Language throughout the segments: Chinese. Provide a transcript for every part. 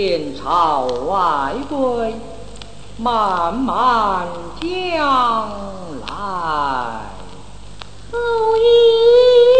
见朝外归，慢慢将来。后羿。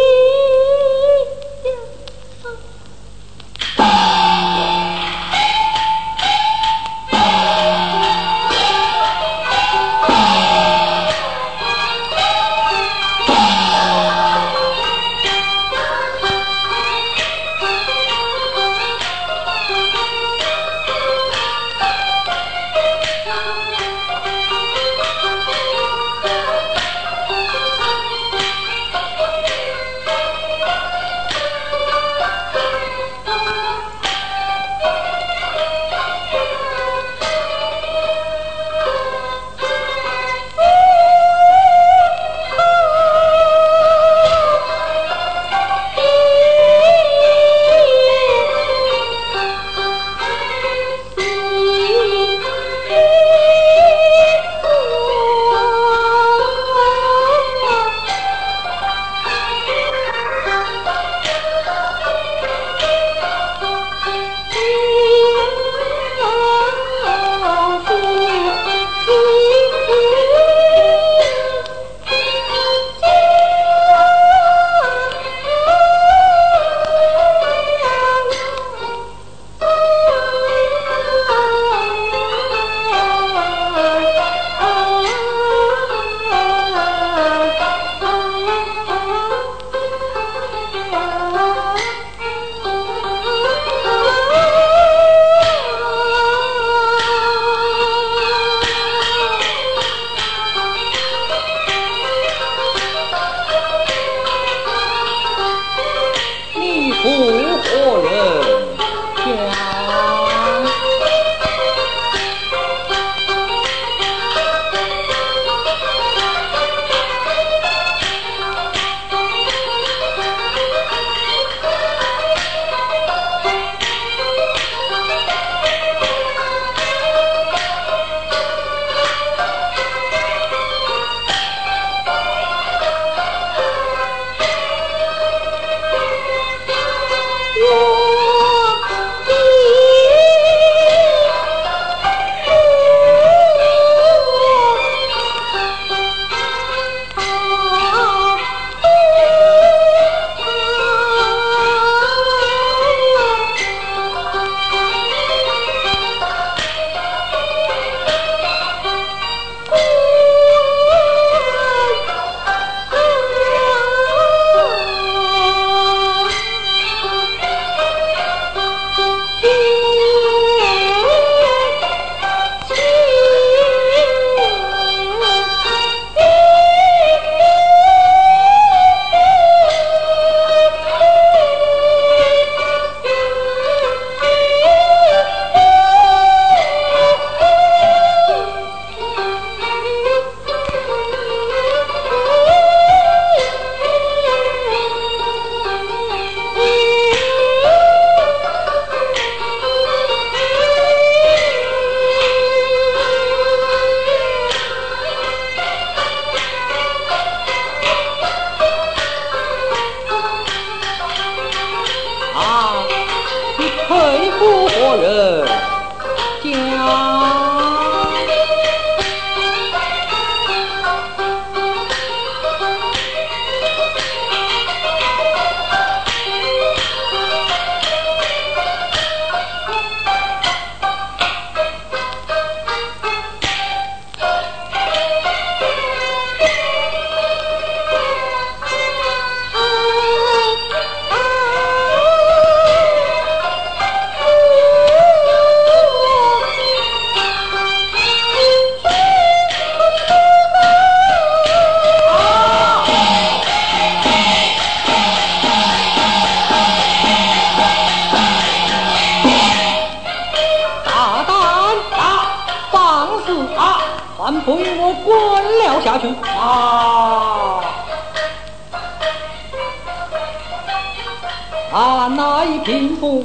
贫步，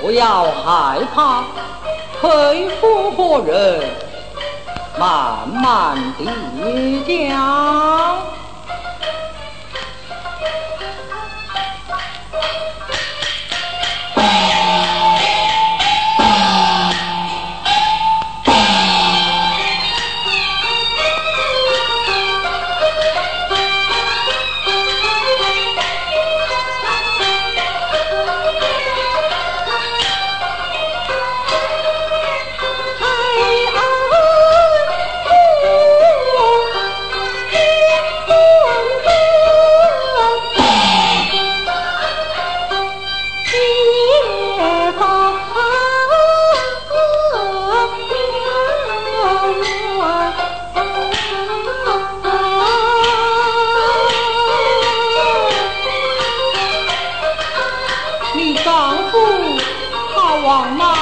不要害怕，佩服何人，慢慢的讲。王吗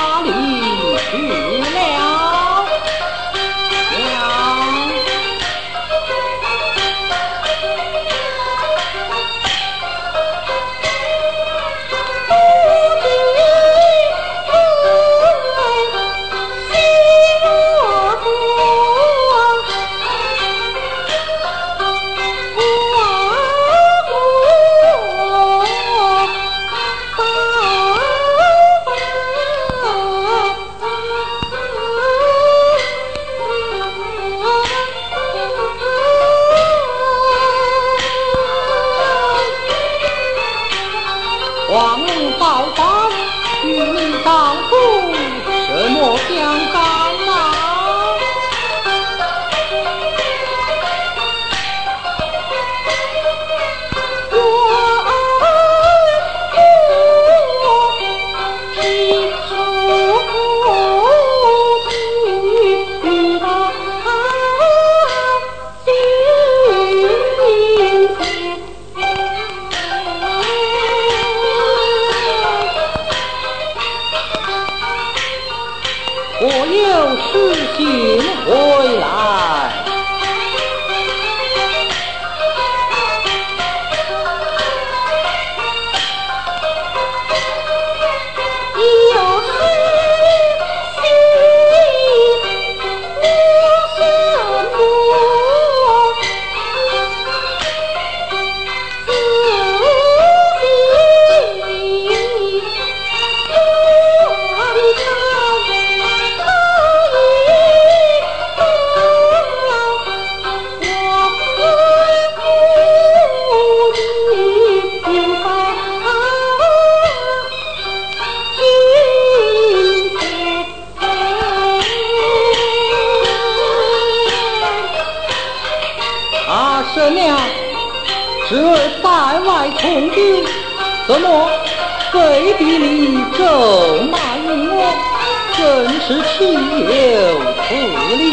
真是岂有此理！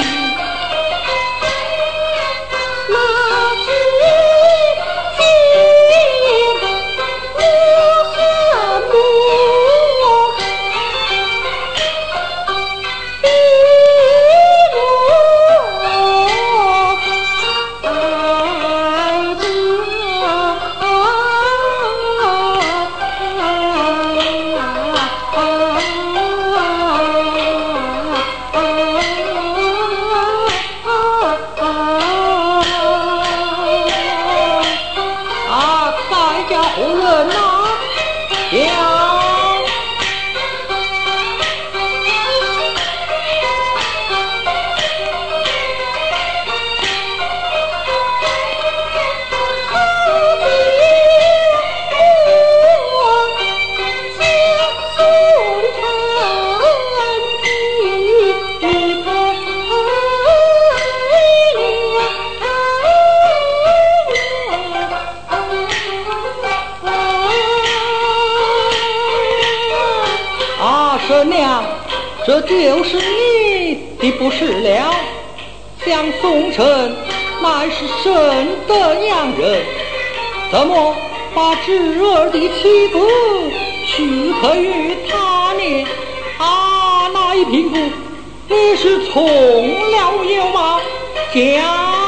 宋臣乃是圣德娘人，怎么把侄儿的妻子许配于他呢？啊，那一贫妇，你是从了有吗？家。